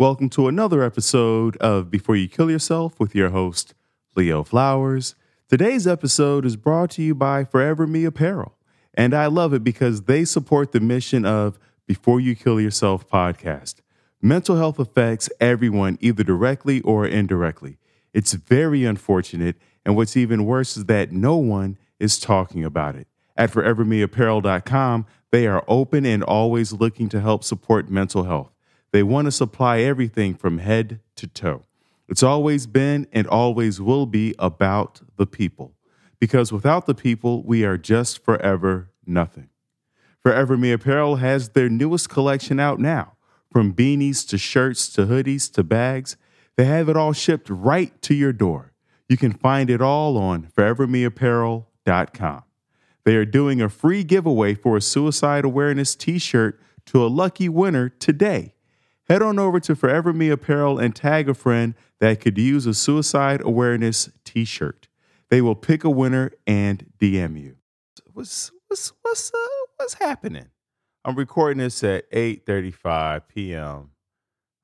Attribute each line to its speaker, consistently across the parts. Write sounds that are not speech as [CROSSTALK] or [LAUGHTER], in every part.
Speaker 1: Welcome to another episode of Before You Kill Yourself with your host, Leo Flowers. Today's episode is brought to you by Forever Me Apparel. And I love it because they support the mission of Before You Kill Yourself podcast. Mental health affects everyone, either directly or indirectly. It's very unfortunate. And what's even worse is that no one is talking about it. At forevermeapparel.com, they are open and always looking to help support mental health. They want to supply everything from head to toe. It's always been and always will be about the people. Because without the people, we are just forever nothing. Forever Me Apparel has their newest collection out now. From beanies to shirts to hoodies to bags, they have it all shipped right to your door. You can find it all on forevermeapparel.com. They are doing a free giveaway for a suicide awareness t shirt to a lucky winner today. Head on over to Forever Me Apparel and tag a friend that could use a suicide awareness t shirt. They will pick a winner and DM you. What's, what's, what's, uh, what's happening? I'm recording this at 8:35 p.m.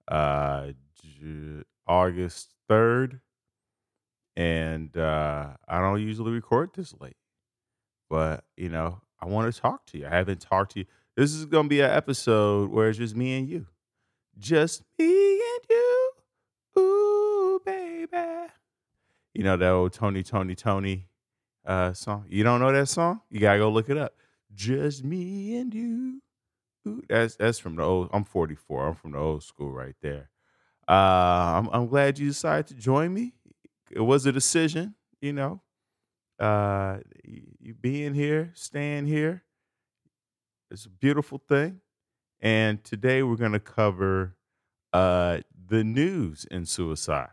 Speaker 1: Uh, August 3rd, and uh, I don't usually record this late, but you know I want to talk to you. I haven't talked to you. This is gonna be an episode where it's just me and you, just me and you. Ooh, baby. You know that old Tony, Tony, Tony uh, song. You don't know that song? You gotta go look it up. Just me and you. Ooh, that's that's from the old. I'm 44. I'm from the old school right there. Uh, I'm I'm glad you decided to join me. It was a decision, you know. Uh, you being here, staying here, it's a beautiful thing. And today we're going to cover uh the news in suicide.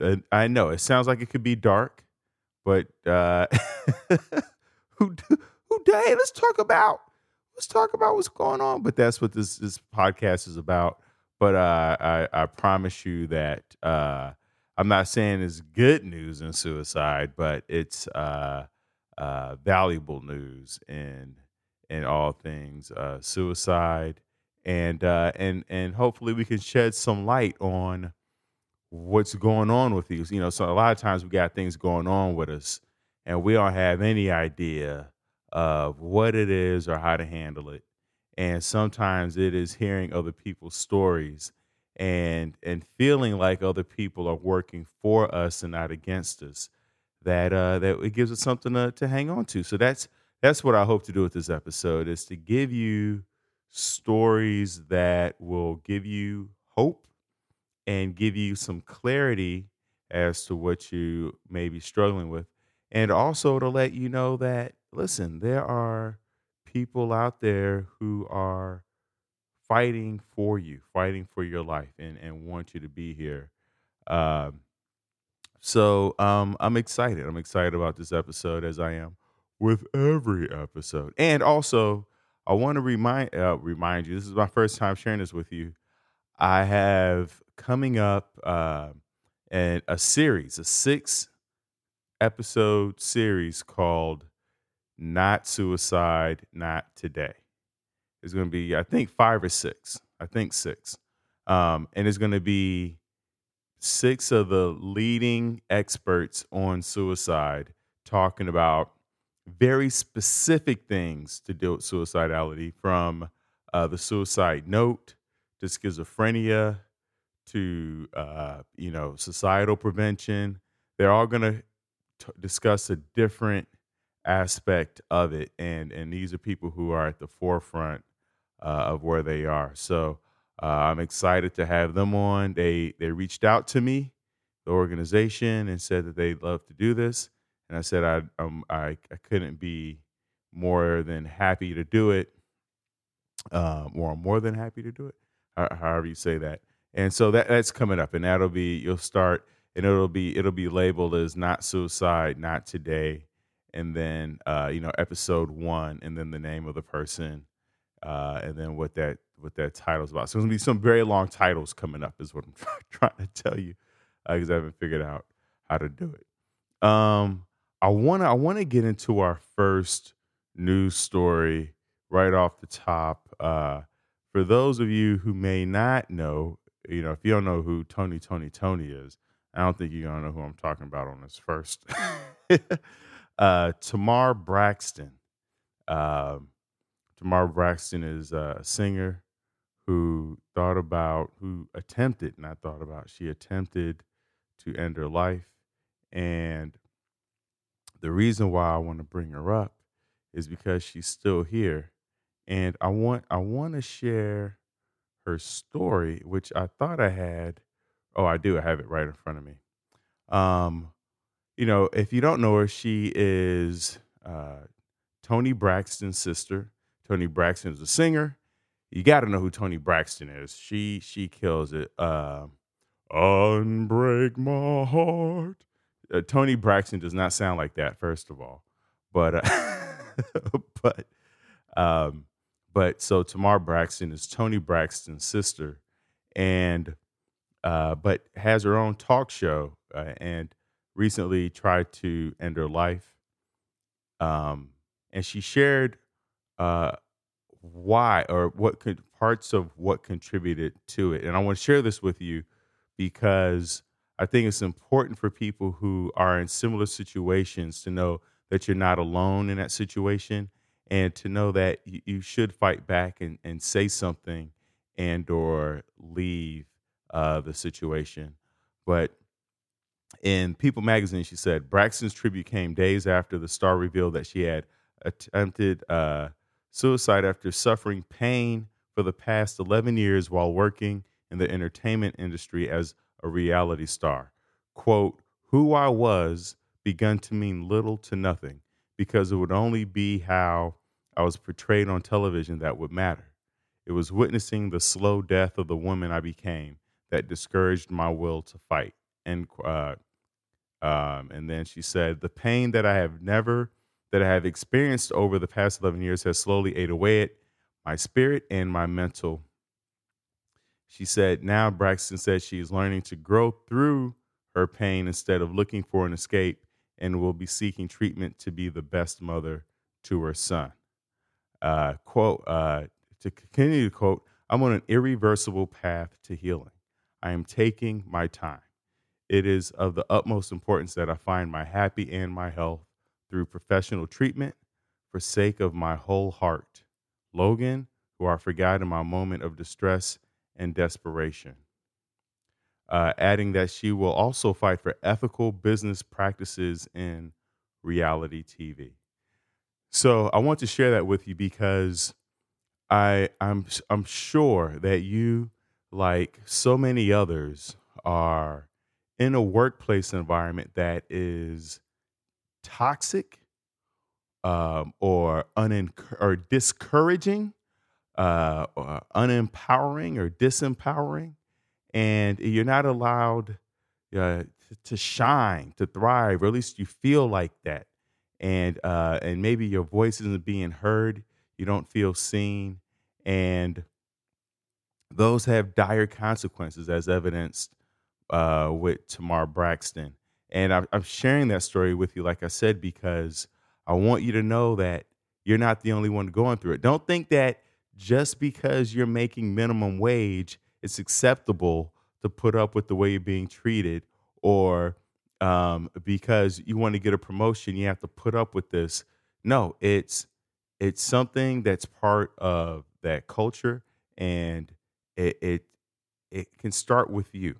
Speaker 1: Uh, I know it sounds like it could be dark, but uh, [LAUGHS] who who? Hey, let's talk about let's talk about what's going on. But that's what this this podcast is about. But uh, I I promise you that uh, I'm not saying it's good news in suicide, but it's uh, uh, valuable news in in all things uh, suicide, and uh, and and hopefully we can shed some light on what's going on with these. You know, so a lot of times we got things going on with us, and we don't have any idea of what it is or how to handle it. And sometimes it is hearing other people's stories and and feeling like other people are working for us and not against us that uh that it gives us something to, to hang on to so that's that's what i hope to do with this episode is to give you stories that will give you hope and give you some clarity as to what you may be struggling with and also to let you know that listen there are people out there who are fighting for you, fighting for your life, and and want you to be here. Um, so um, I'm excited. I'm excited about this episode as I am with every episode. And also, I want to remind uh, remind you. This is my first time sharing this with you. I have coming up uh, and a series, a six episode series called "Not Suicide, Not Today." It's going to be, I think, five or six. I think six. Um, and it's going to be six of the leading experts on suicide talking about very specific things to deal with suicidality from uh, the suicide note to schizophrenia to uh, you know societal prevention they're all going to discuss a different aspect of it and and these are people who are at the forefront uh, of where they are. So uh, I'm excited to have them on. They they reached out to me, the organization, and said that they'd love to do this. And I said I um, I, I couldn't be more than happy to do it. Um, or more than happy to do it, however you say that. And so that that's coming up, and that'll be you'll start, and it'll be it'll be labeled as not suicide, not today, and then uh, you know episode one, and then the name of the person, uh, and then what that what that title's about. So there's gonna be some very long titles coming up, is what I'm [LAUGHS] trying to tell you, because uh, I haven't figured out how to do it. Um, I wanna I wanna get into our first news story right off the top. Uh, for those of you who may not know, you know, if you don't know who Tony, Tony, Tony is, I don't think you're gonna know who I'm talking about on this first. [LAUGHS] uh, Tamar Braxton. Uh, Tamar Braxton is a singer who thought about, who attempted, not thought about, she attempted to end her life. And the reason why I want to bring her up is because she's still here. And I want I want to share her story, which I thought I had. Oh, I do. I have it right in front of me. Um, you know, if you don't know her, she is uh, Toni Braxton's sister. Toni Braxton is a singer. You got to know who Toni Braxton is. She she kills it. Uh, Unbreak my heart. Uh, Toni Braxton does not sound like that, first of all, but uh, [LAUGHS] but um, but so Tamar Braxton is Toni Braxton's sister, and uh, but has her own talk show uh, and recently tried to end her life. Um, and she shared uh, why or what could parts of what contributed to it. And I want to share this with you because I think it's important for people who are in similar situations to know that you're not alone in that situation and to know that you, you should fight back and, and say something and or leave uh, the situation. But in People magazine, she said Braxton's tribute came days after the star revealed that she had attempted uh, suicide after suffering pain for the past 11 years while working in the entertainment industry as a reality star. Quote, who I was begun to mean little to nothing because it would only be how I was portrayed on television that would matter. It was witnessing the slow death of the woman I became that discouraged my will to fight. And uh, um, and then she said, the pain that I have never that I have experienced over the past 11 years has slowly ate away at my spirit and my mental. She said, now Braxton said she is learning to grow through her pain instead of looking for an escape and will be seeking treatment to be the best mother to her son uh, quote, uh, to continue to quote, I'm on an irreversible path to healing. I am taking my time. It is of the utmost importance that I find my happy and my health through professional treatment for sake of my whole heart. Logan, who I forgot in my moment of distress and desperation. Uh, adding that she will also fight for ethical business practices in reality TV. So I want to share that with you because I I'm I'm sure that you like so many others are in a workplace environment that is toxic um, or unenc- or discouraging uh, or unempowering or disempowering and you're not allowed uh, to shine to thrive or at least you feel like that and uh, and maybe your voice isn't being heard. You don't feel seen, and those have dire consequences, as evidenced uh, with Tamar Braxton. And I'm sharing that story with you, like I said, because I want you to know that you're not the only one going through it. Don't think that just because you're making minimum wage, it's acceptable to put up with the way you're being treated or um, because you want to get a promotion, you have to put up with this. No, it's it's something that's part of that culture, and it it, it can start with you.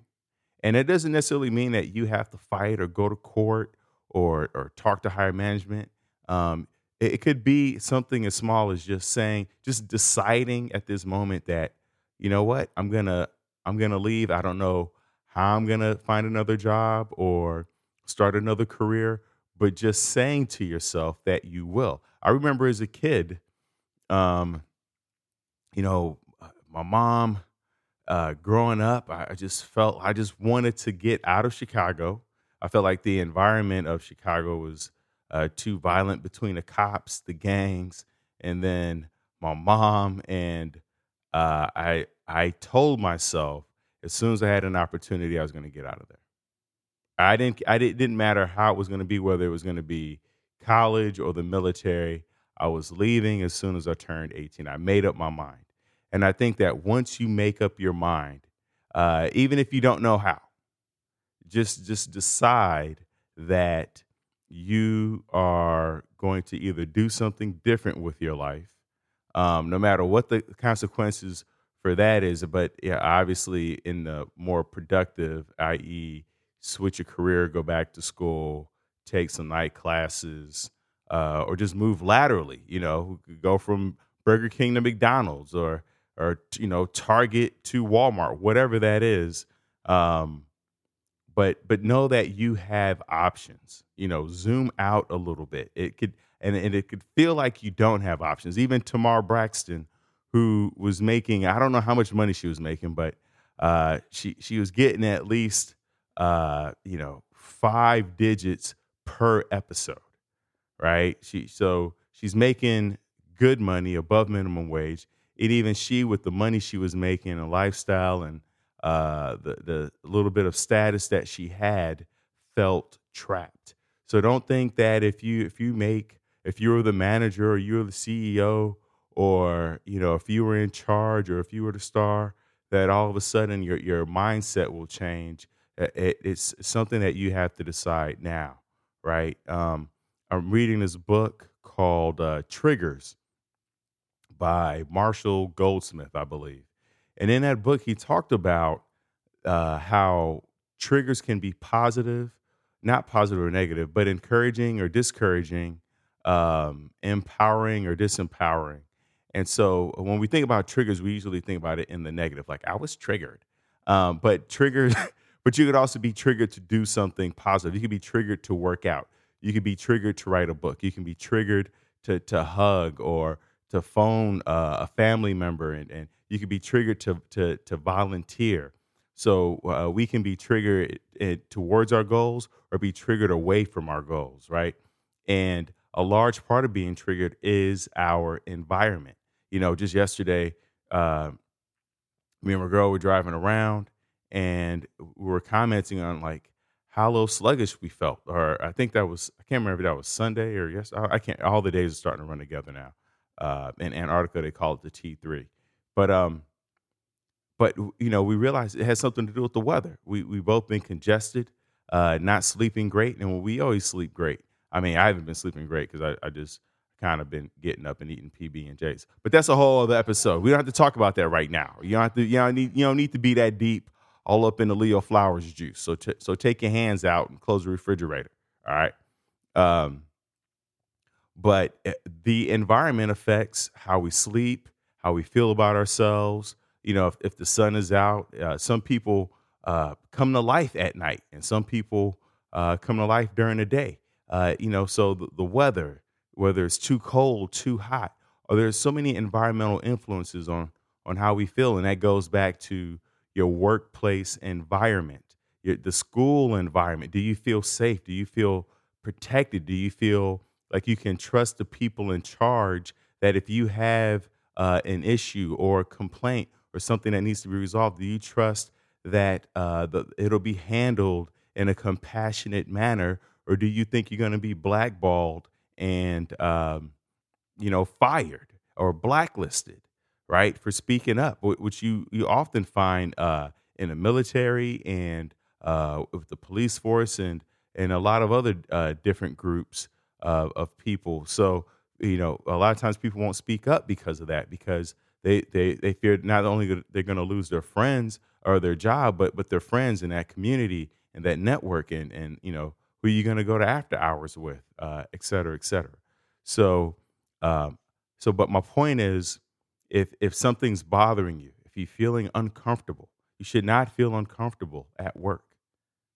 Speaker 1: And it doesn't necessarily mean that you have to fight or go to court or or talk to higher management. Um, it, could be something as small as just saying, just deciding at this moment that, you know what, I'm gonna I'm gonna leave. I don't know how I'm gonna find another job or start another career, but just saying to yourself that you will. I remember as a kid, um, you know, uh, my mom, uh, growing up, I just felt I just wanted to get out of Chicago. I felt like the environment of Chicago was uh, too violent between the cops, the gangs, and then my mom. And uh, I I told myself as soon as I had an opportunity, I was going to get out of there. I didn't. I didn't, didn't matter how it was going to be, whether it was going to be college or the military. I was leaving as soon as I turned 18. I made up my mind, and I think that once you make up your mind, uh, even if you don't know how. Just just decide that you are going to either do something different with your life, um, no matter what the consequences for that is. But yeah, obviously, in the more productive, i.e., switch your career, go back to school, take some night classes, uh, or just move laterally. You know, go from Burger King to McDonald's, or or you know Target to Walmart, whatever that is. Um, but but know that you have options. You know, zoom out a little bit. It could and, and it could feel like you don't have options. Even Tamar Braxton, who was making I don't know how much money she was making, but uh, she she was getting at least uh, you know five digits per episode, right? She so she's making good money above minimum wage. And even she, with the money she was making, a lifestyle and uh, the the little bit of status that she had, felt trapped. So don't think that if you if you make if you're the manager or you're the CEO or you know if you were in charge or if you were the star that all of a sudden your your mindset will change. It, it's something that you have to decide now, right? Um, I'm reading this book called uh, Triggers by Marshall Goldsmith, I believe. And in that book, he talked about uh, how triggers can be positive, not positive or negative, but encouraging or discouraging, um, empowering or disempowering. And so when we think about triggers, we usually think about it in the negative, like I was triggered. Um, but triggers, [LAUGHS] but you could also be triggered to do something positive. You could be triggered to work out. You could be triggered to write a book. You can be triggered to to hug or to phone uh, a family member, and, and you can be triggered to to to volunteer. So uh, we can be triggered towards our goals or be triggered away from our goals, right? And a large part of being triggered is our environment. You know, just yesterday, uh, me and my girl were driving around and we were commenting on like how low sluggish we felt. Or I think that was, I can't remember if that was Sunday or yes, I can't, all the days are starting to run together now. Uh, in Antarctica, they call it the T3. But, um, but you know, we realized it has something to do with the weather. We we both been congested, uh, not sleeping great, and we always sleep great. I mean, I haven't been sleeping great because I, I just kind of been getting up and eating PB and J's. But that's a whole other episode. We don't have to talk about that right now. You don't have to. You don't need. You don't need to be that deep all up in the Leo Flowers juice. So t- so take your hands out and close the refrigerator. All right. Um, but eh, the environment affects how we sleep, how we feel about ourselves. You know, if, if the sun is out, uh, some people uh, come to life at night, and some people uh, come to life during the day. Uh, you know, so the, the weather, whether it's too cold, too hot, or there's so many environmental influences on on how we feel, and that goes back to your workplace environment, your, the school environment. Do you feel safe? Do you feel protected? Do you feel like you can trust the people in charge that if you have uh, an issue or a complaint or something that needs to be resolved, do you trust that uh, the, it'll be handled in a compassionate manner, or do you think you're going to be blackballed and um, you know fired or blacklisted, right, for speaking up, which you you often find uh, in the military and uh, with the police force and and a lot of other uh, different groups of people. So you know, a lot of times people won't speak up because of that because they they they fear not only they're going to lose their friends or their job, but but their friends in that community and that network and and you know who are you going to go to after hours with, uh, et cetera, et cetera. So um, so, but my point is, if if something's bothering you, if you're feeling uncomfortable, you should not feel uncomfortable at work,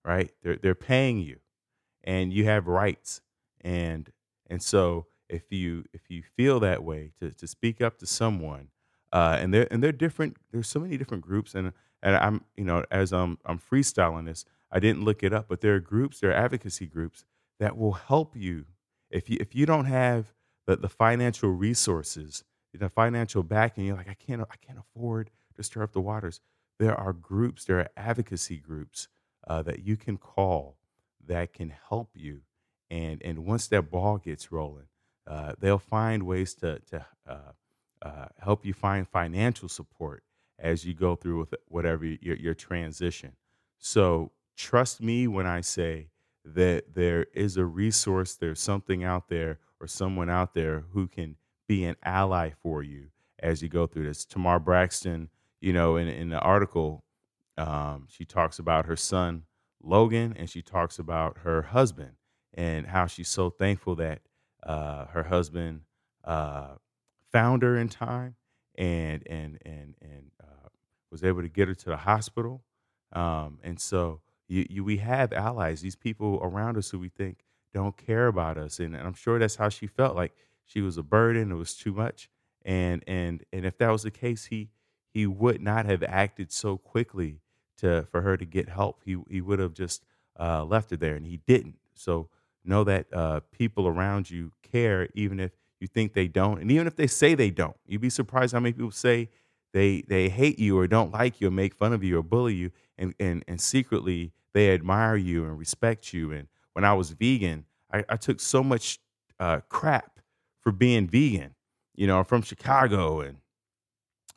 Speaker 1: right? They're they're paying you, and you have rights, and and so if you if you feel that way to to speak up to someone uh, and they're and they're different. There's so many different groups, and and I'm you know as I'm I'm freestyling this, I didn't look it up, but there are groups, there are advocacy groups that will help you if you if you don't have the, the financial resources, the financial backing. You're like I can't I can't afford to stir up the waters. There are groups, there are advocacy groups uh, that you can call that can help you, and and once that ball gets rolling, uh, they'll find ways to to uh, uh, help you find financial support as you go through with whatever your, your transition. So trust me when I say that there is a resource, there's something out there or someone out there who can be an ally for you as you go through this. Tamar Braxton, you know, in, in the article, um, she talks about her son, Logan, and she talks about her husband and how she's so thankful that uh, her husband uh, found her in time and and and and uh, was able to get her to the hospital. Um, and so you, you, we have allies, these people around us who we think don't care about us, and, and I'm sure that's how she felt. Like she was a burden; it was too much. And and and if that was the case, he he would not have acted so quickly to for her to get help. He he would have just uh, left her there, and he didn't. So know that uh, people around you care, even if you think they don't, and even if they say they don't. You'd be surprised how many people say they they hate you or don't like you or make fun of you or bully you, and and and secretly they admire you and respect you. And when I was vegan, I, I took so much uh, crap for being vegan. You know, I'm from Chicago and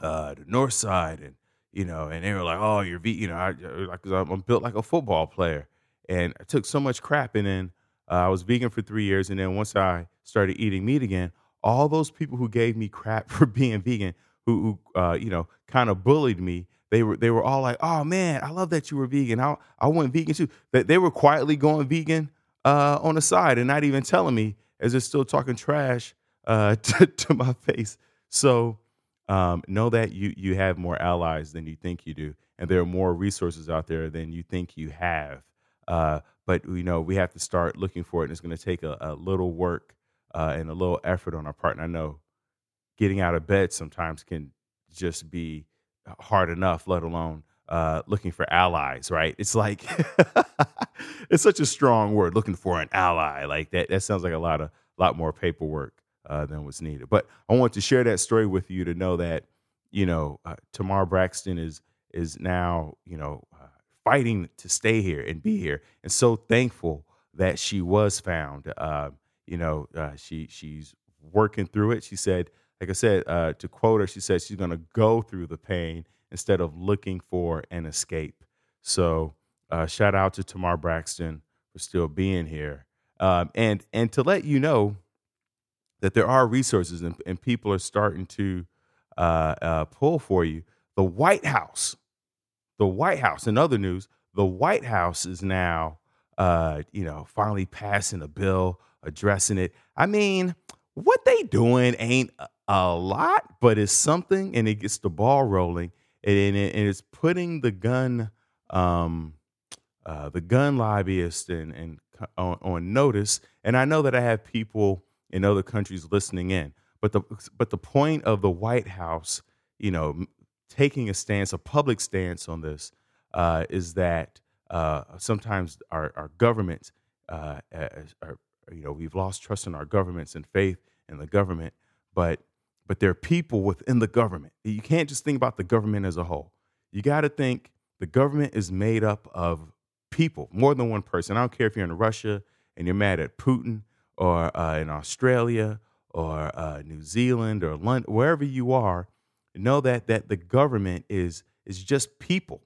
Speaker 1: uh, the North Side, and you know, and they were like, "Oh, you're vegan." You know, I, like I'm built like a football player, and I took so much crap, and then uh, I was vegan for three years, and then once I started eating meat again, all those people who gave me crap [LAUGHS] for being vegan, who, who uh, you know, kind of bullied me, they were they were all like, "Oh man, I love that you were vegan. I I went vegan too." That they were quietly going vegan uh, on the side and not even telling me, as they're still talking trash uh, [LAUGHS] to, to my face. So um, know that you you have more allies than you think you do, and there are more resources out there than you think you have. Uh, but you know we have to start looking for it and it's going to take a, a, little work uh, and a little effort on our part and i know getting out of bed sometimes can just be hard enough let alone uh, looking for allies right? It's like [LAUGHS] it's such a strong word looking for an ally like that that sounds like a lot of lot more paperwork uh, than what's needed. But i want to share that story with you to know that you know uh, tamar braxton is is now you know fighting to stay here and be here, and so thankful that she was found. Uh, you know, uh, she she's working through it. She said, like I said, uh, to quote her, she said she's going to go through the pain instead of looking for an escape. So, uh, shout out to Tamar Braxton for still being here, um, and and to let you know that there are resources and, and people are starting to uh, uh, pull for you. The White House the White House, in other news, the White House is now, uh, you know, finally passing a bill addressing it. I mean, what they doing ain't a lot, but it's something, and it gets the ball rolling, and, it, and it's putting the gun, um, uh, the gun lobbyist, and and on, on notice. And I know that I have people in other countries listening in, but the but the point of the White House, you know, taking a stance, a public stance on this, uh, is that uh, sometimes our, our governments, uh, are, you know, we've lost trust in our governments and faith in the government, but but there are people within the government. You can't just think about the government as a whole. You got to think the government is made up of people, more than one person. I don't care if you're in Russia and you're mad at Putin, or uh, in Australia, or uh, New Zealand, or London, wherever you are know that that the government is is just people,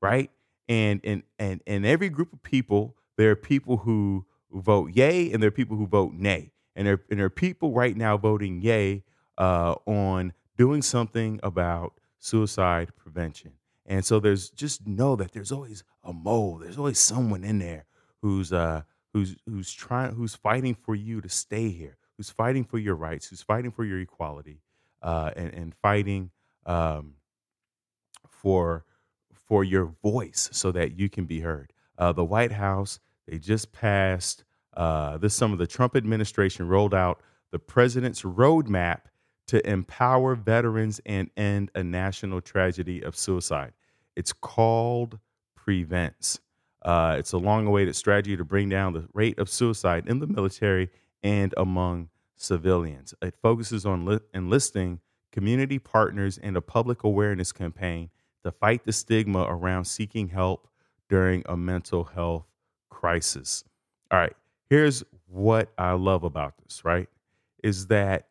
Speaker 1: right? And and and and every group of people, there are people who vote yay and there are people who vote nay. And there, and there are people right now voting yay uh, on doing something about suicide prevention. And so there's just know that there's always a mole. There's always someone in there who's uh who's who's trying who's fighting for you to stay here, who's fighting for your rights, who's fighting for your equality uh, and, and, fighting um, for for your voice so that you can be heard. Uh, the White House they just passed uh, this summer. The Trump administration rolled out the president's roadmap to empower veterans and end a national tragedy of suicide. It's called Prevents. Uh, it's a long awaited strategy to bring down the rate of suicide in the military and among civilians. It focuses on li- enlisting community partners in a public awareness campaign to fight the stigma around seeking help during a mental health crisis. All right, here's what I love about this, right? Is that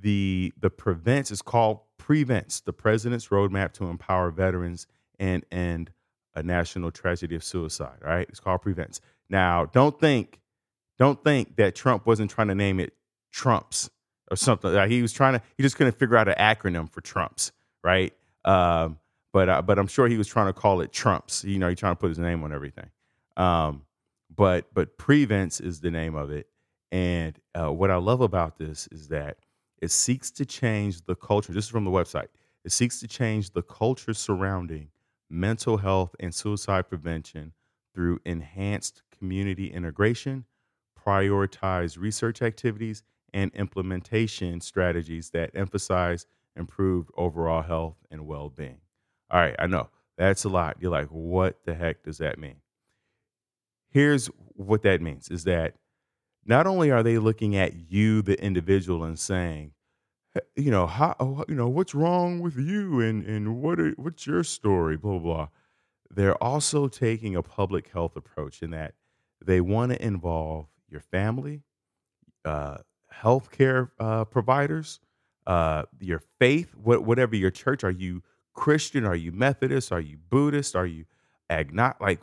Speaker 1: the the prevents is called Prevents, the President's Roadmap to Empower Veterans and End a National Tragedy of Suicide. Right. It's called Prevents. Now, don't think, don't think that Trump wasn't trying to name it Trumps or something. He was trying to, he just couldn't figure out an acronym for Trumps, right? Um, but uh, but I'm sure he was trying to call it Trumps. You know, he's trying to put his name on everything. Um, but but Prevents is the name of it. And uh, what I love about this is that it seeks to change the culture. This is from the website. It seeks to change the culture surrounding mental health and suicide prevention through enhanced community integration, prioritize research activities, and implementation strategies that emphasize improved overall health and well being. All right, I know that's a lot. You're like, what the heck does that mean? Here's what that means is that not only are they looking at you, the individual, and saying, you know, how, oh, you know, what's wrong with you and, and what are, what's your story, blah, blah, blah. They're also taking a public health approach in that they want to involve your family, uh, healthcare uh, providers, uh, your faith, what, whatever your church. Are you Christian? Are you Methodist? Are you Buddhist? Are you agnostic? Like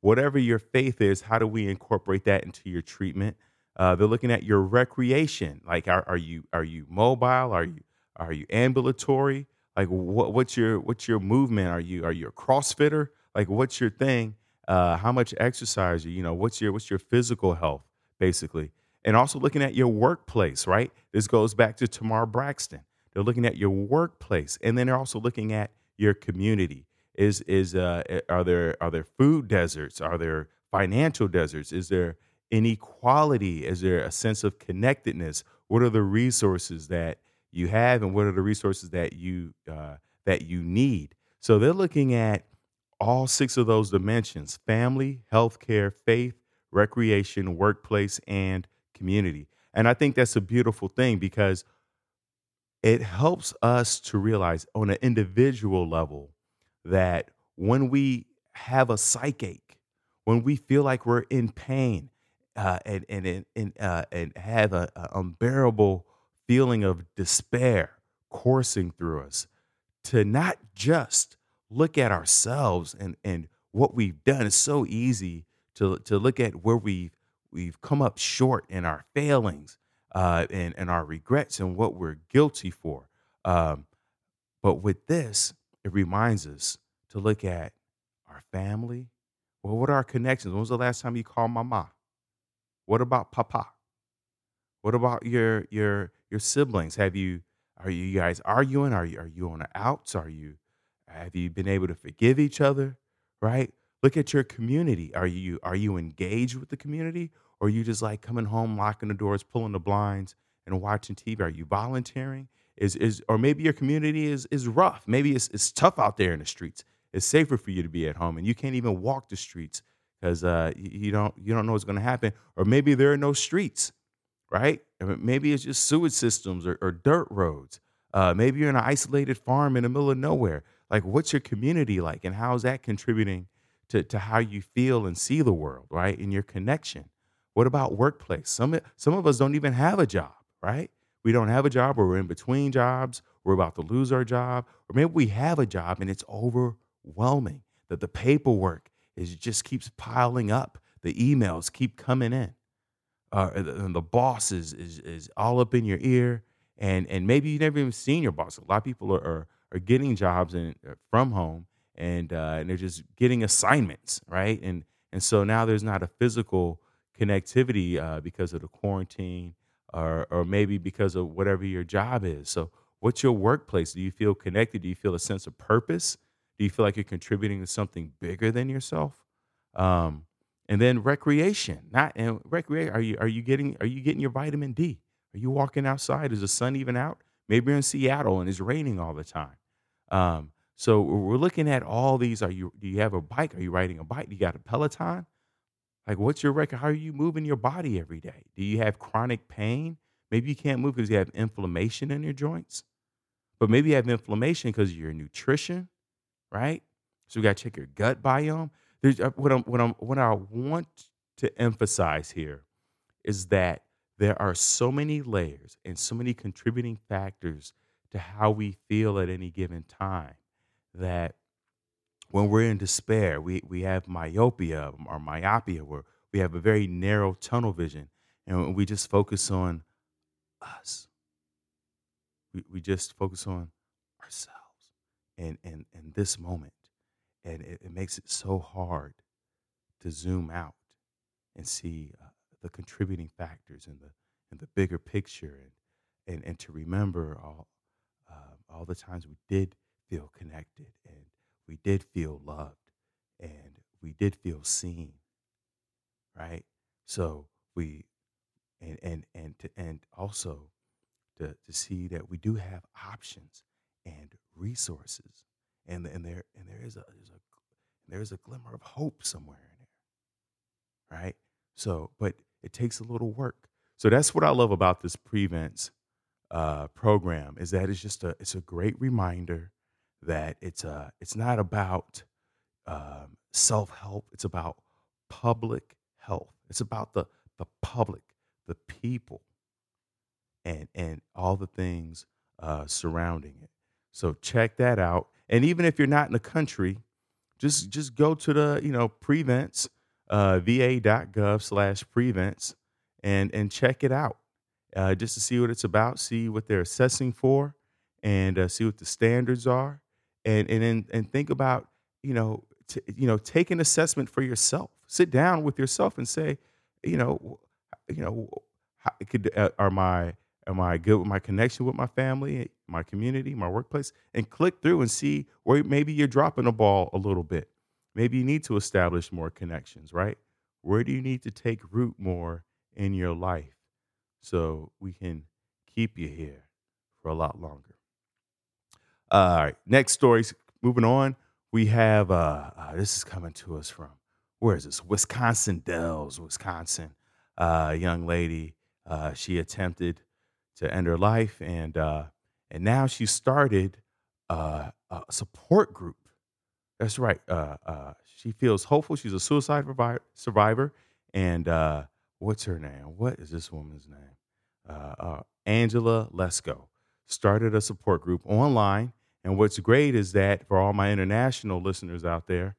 Speaker 1: whatever your faith is, how do we incorporate that into your treatment? Uh, they're looking at your recreation. Like, are, are you are you mobile? Are you are you ambulatory? Like, what, what's your what's your movement? Are you are you a CrossFitter? Like, what's your thing? Uh, how much exercise? You know, what's your what's your physical health basically? And also looking at your workplace, right? This goes back to Tamar Braxton. They're looking at your workplace, and then they're also looking at your community. Is is uh, are there are there food deserts? Are there financial deserts? Is there inequality? Is there a sense of connectedness? What are the resources that you have, and what are the resources that you uh, that you need? So they're looking at all six of those dimensions: family, healthcare, faith, recreation, workplace, and community. And I think that's a beautiful thing because it helps us to realize on an individual level that when we have a psychache, when we feel like we're in pain, uh, and and and uh, and have a, a unbearable feeling of despair coursing through us, to not just look at ourselves and and what we've done. It's so easy to to look at where we've we've come up short in our failings uh, and and our regrets and what we're guilty for. Um, but with this, it reminds us to look at our family. Well, what are our connections? When was the last time you called mama? What about papa? What about your your your siblings? Have you are you guys arguing? Are you are you on the outs? Are you have you been able to forgive each other? Right? Look at your community. Are you are you engaged with the community? Or are you just like coming home, locking the doors, pulling the blinds, and watching TV? Are you volunteering? Is is or maybe your community is is rough. Maybe it's it's tough out there in the streets. It's safer for you to be at home and you can't even walk the streets because uh, you don't you don't know what's going to happen. Or maybe there are no streets, right? Maybe it's just sewage systems or, or dirt roads. Uh, maybe you're in an isolated farm in the middle of nowhere. Like, what's your community like, and how is that contributing to to how you feel and see the world, right? In your connection. What about workplace? Some some of us don't even have a job, right? We don't have a job, or we're in between jobs. We're about to lose our job, or maybe we have a job and it's overwhelming. That the paperwork is just keeps piling up. The emails keep coming in. Uh, and the boss is, is is all up in your ear, and and maybe you never even seen your boss. A lot of people are are, are getting jobs in, uh, from home, and uh, and they're just getting assignments, right? And and so now there's not a physical connectivity uh, because of the quarantine, or or maybe because of whatever your job is. So, what's your workplace? Do you feel connected? Do you feel a sense of purpose? Do you feel like you're contributing to something bigger than yourself? Um, and then recreation, not and recreation. Are you are you getting are you getting your vitamin D? Are you walking outside? Is the sun even out? Maybe you're in Seattle and it's raining all the time. Um, so we're looking at all these. Are you do you have a bike? Are you riding a bike? Do you got a Peloton? Like, what's your record? How are you moving your body every day? Do you have chronic pain? Maybe you can't move because you have inflammation in your joints, but maybe you have inflammation because of your nutrition right? So we got to check your gut biome. There's, uh, what, I'm, what, I'm, what I want to emphasize here is that there are so many layers and so many contributing factors to how we feel at any given time. That when we're in despair, we, we have myopia or myopia, where we have a very narrow tunnel vision, and we just focus on us. We, we just focus on ourselves and, and, and this moment. And it, it makes it so hard to zoom out and see uh, the contributing factors and the, and the bigger picture and, and, and to remember all, uh, all the times we did feel connected and we did feel loved and we did feel seen right? So we and and and to, and also to, to see that we do have options and resources and and there and there is a there's a there's a glimmer of hope somewhere in there right? So but it takes a little work. So that's what i love about this prevents uh, program is that it's just a it's a great reminder that it's a it's not about um, self help. It's about public health. It's about the the public, the people, and and all the things uh, surrounding it. So check that out. And even if you're not in the country, just just go to the you know prevents uh, va.gov slash prevents and and check it out uh, just to see what it's about, see what they're assessing for, and uh, see what the standards are and and and, and think about you know t- you know take an assessment for yourself. Sit down with yourself and say, you know, you know, how, could uh, are my am I good with my connection with my family, my community, my workplace, and click through and see where maybe you're dropping the ball a little bit. Maybe you need to establish more connections, right? Where do you need to take root more in your life so we can keep you here for a lot longer? All right, next story. Moving on, we have uh, uh, this is coming to us from where is this? Wisconsin Dells, Wisconsin. Uh, young lady, uh, she attempted to end her life, and uh, and now she started uh, a support group. That's right. Uh, uh, she feels hopeful. She's a suicide survivor, and uh, what's her name? What is this woman's name? Uh, uh, Angela Lesko started a support group online and what's great is that for all my international listeners out there,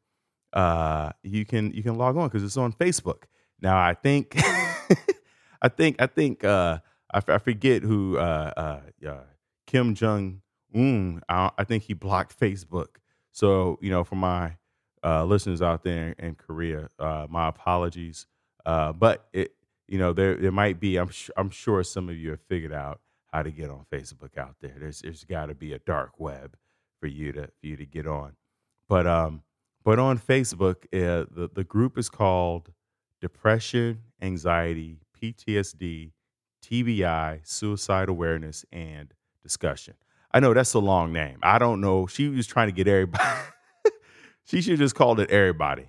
Speaker 1: uh, you can you can log on because it's on Facebook. Now I think [LAUGHS] I think I think uh, I, f- I forget who uh, uh, uh Kim Jong Un. I, I, think he blocked Facebook. So you know, for my uh, listeners out there in, Korea, my apologies. but it you know there there might be I'm sh- I'm sure some of you have figured out how to get on Facebook out there. There's there's got to be a dark web for you to for you to get on. But um but on Facebook, uh, the the group is called Depression, Anxiety, PTSD, TBI, Suicide Awareness and Discussion. I know that's a long name. I don't know. She was trying to get everybody. [LAUGHS] she should just called it everybody.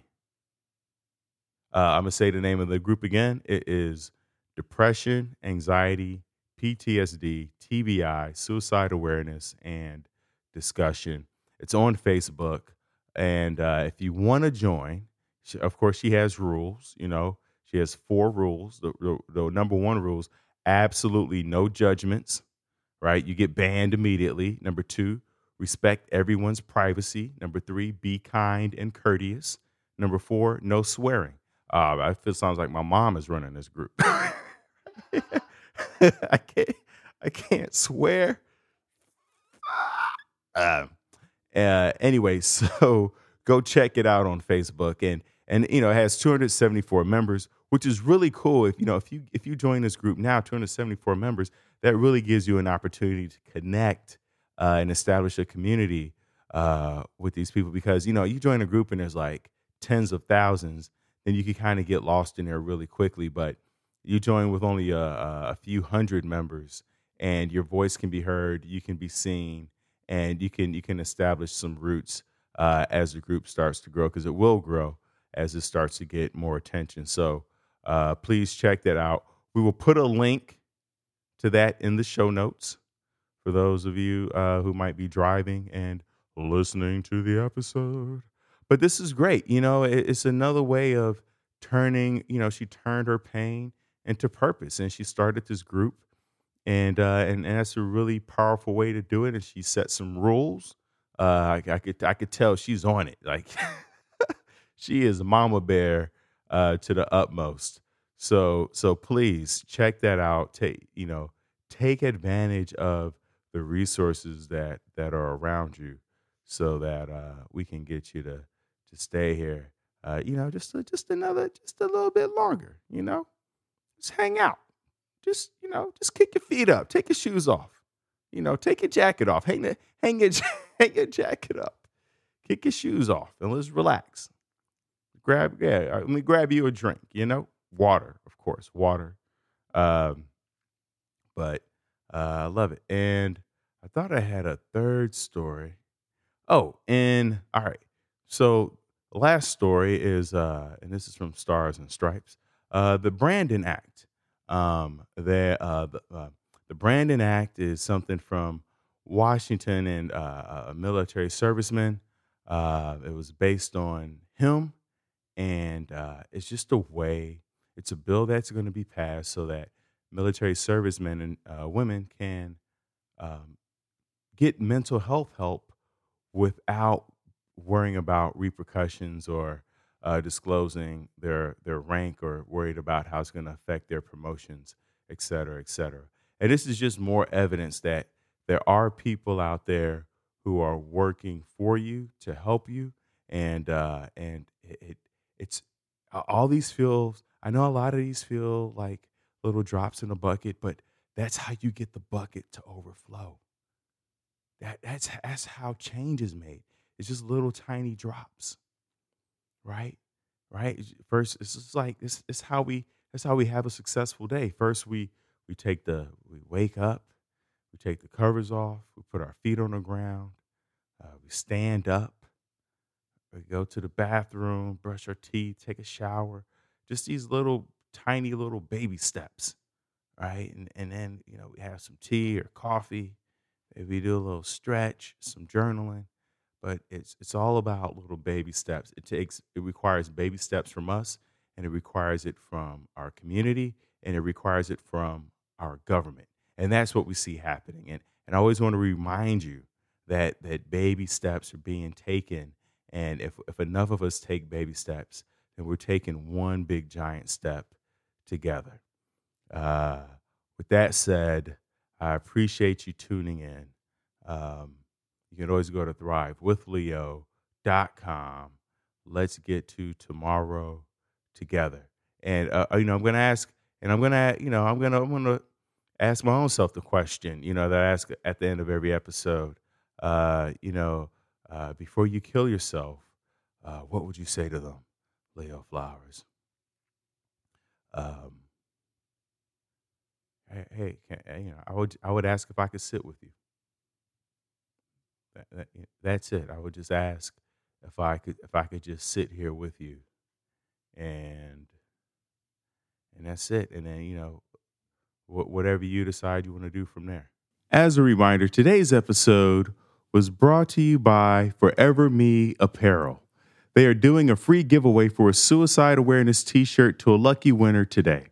Speaker 1: Uh, I'm gonna say the name of the group again. It is Depression, Anxiety, PTSD, TBI, suicide awareness, and discussion. It's on Facebook. And uh, if you want to join, she, of course, she has rules. You know, she has four rules. The, the, the number one rules absolutely no judgments, right? You get banned immediately. Number two, respect everyone's privacy. Number three, be kind and courteous. Number four, no swearing. Uh, I feel sounds like my mom is running this group. [LAUGHS] [LAUGHS] I can't I can't swear. Uh, uh, anyway, [LAUGHS] so go check it out on Facebook, and and you know it has 274 members, which is really cool. If you know if you if you join this group now, 274 members, that really gives you an opportunity to connect uh, and establish a community uh, with these people because you know you join a group and there's like tens of thousands, then you can kind of get lost in there really quickly, but you join with only a, a few hundred members and your voice can be heard you can be seen and you can you can establish some roots uh, as the group starts to grow because it will grow as it starts to get more attention. So uh, please check that out. We will put a link to that in the show notes for those of you uh, who might be driving and listening to the episode. But this is great you know it's another way of turning you know she turned her pain into purpose and she started this group and uh, and and that's a really powerful way to do it. And she set some rules. Uh, I, I could I could tell she's on it. Like [LAUGHS] she is mama bear uh, to the utmost. So so please check that out. Take you know take advantage of the resources that that are around you, so that uh, we can get you to to stay here. Uh, you know, just just another just a little bit longer. You know, just hang out. Just you know, just kick your feet up. Take your shoes off. You know, take your jacket off. Hang the, hang your [LAUGHS] hang your jacket up. Kick your shoes off and let's relax. Grab yeah. Let me grab you a drink. You know, water, of course, water. Um, but uh, I love it. And I thought I had a third story. Oh, and all right. So last story is, uh, and this is from Stars and Stripes, uh, the Brandon Act. Um, uh, the, uh, the Brandon Act is something from Washington and uh, a military serviceman. Uh, it was based on him, and uh, it's just a way it's a bill that's going to be passed so that military servicemen and uh, women can um, get mental health help without worrying about repercussions or uh, disclosing their their rank or worried about how it's going to affect their promotions, et cetera, et cetera. And this is just more evidence that there are people out there who are working for you to help you, and uh, and it, it it's all these feels I know a lot of these feel like little drops in a bucket, but that's how you get the bucket to overflow. That, that's, that's how change is made. It's just little tiny drops, right? Right. First, it's just like this. It's how we. That's how we have a successful day. First, we we take the we wake up, we take the covers off, we put our feet on the ground, uh, we stand up, we go to the bathroom, brush our teeth, take a shower, just these little tiny little baby steps, right? And and then you know we have some tea or coffee, maybe do a little stretch, some journaling, but it's it's all about little baby steps. It takes it requires baby steps from us, and it requires it from our community, and it requires it from our government, and that's what we see happening. And and I always want to remind you that that baby steps are being taken, and if if enough of us take baby steps then we're taking one big giant step together. Uh, with that said, I appreciate you tuning in. Um, you can always go to thrivewithleo.com. Let's get to tomorrow together. And uh, uh you know, I'm going to ask, and I'm going to, you know, I'm going to, I'm going to ask my own self the question, you know, that I ask at the end of every episode. Uh, you know, uh, before you kill yourself, uh, what would you say to them? Leo Flowers. Um, hey, hey can, you know, I would I would ask if I could sit with you. That, that, that's it. I would just ask if I could if I could just sit here with you, and and that's it. And then you know, wh- whatever you decide you want to do from there. As a reminder, today's episode was brought to you by Forever Me Apparel. They are doing a free giveaway for a suicide awareness t shirt to a lucky winner today.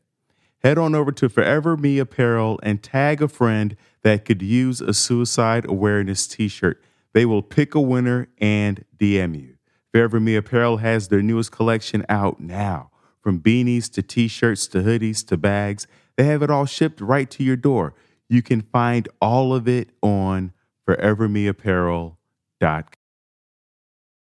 Speaker 1: Head on over to Forever Me Apparel and tag a friend that could use a suicide awareness t shirt. They will pick a winner and DM you. Forever Me Apparel has their newest collection out now. From beanies to t shirts to hoodies to bags, they have it all shipped right to your door. You can find all of it on forevermeapparel.com.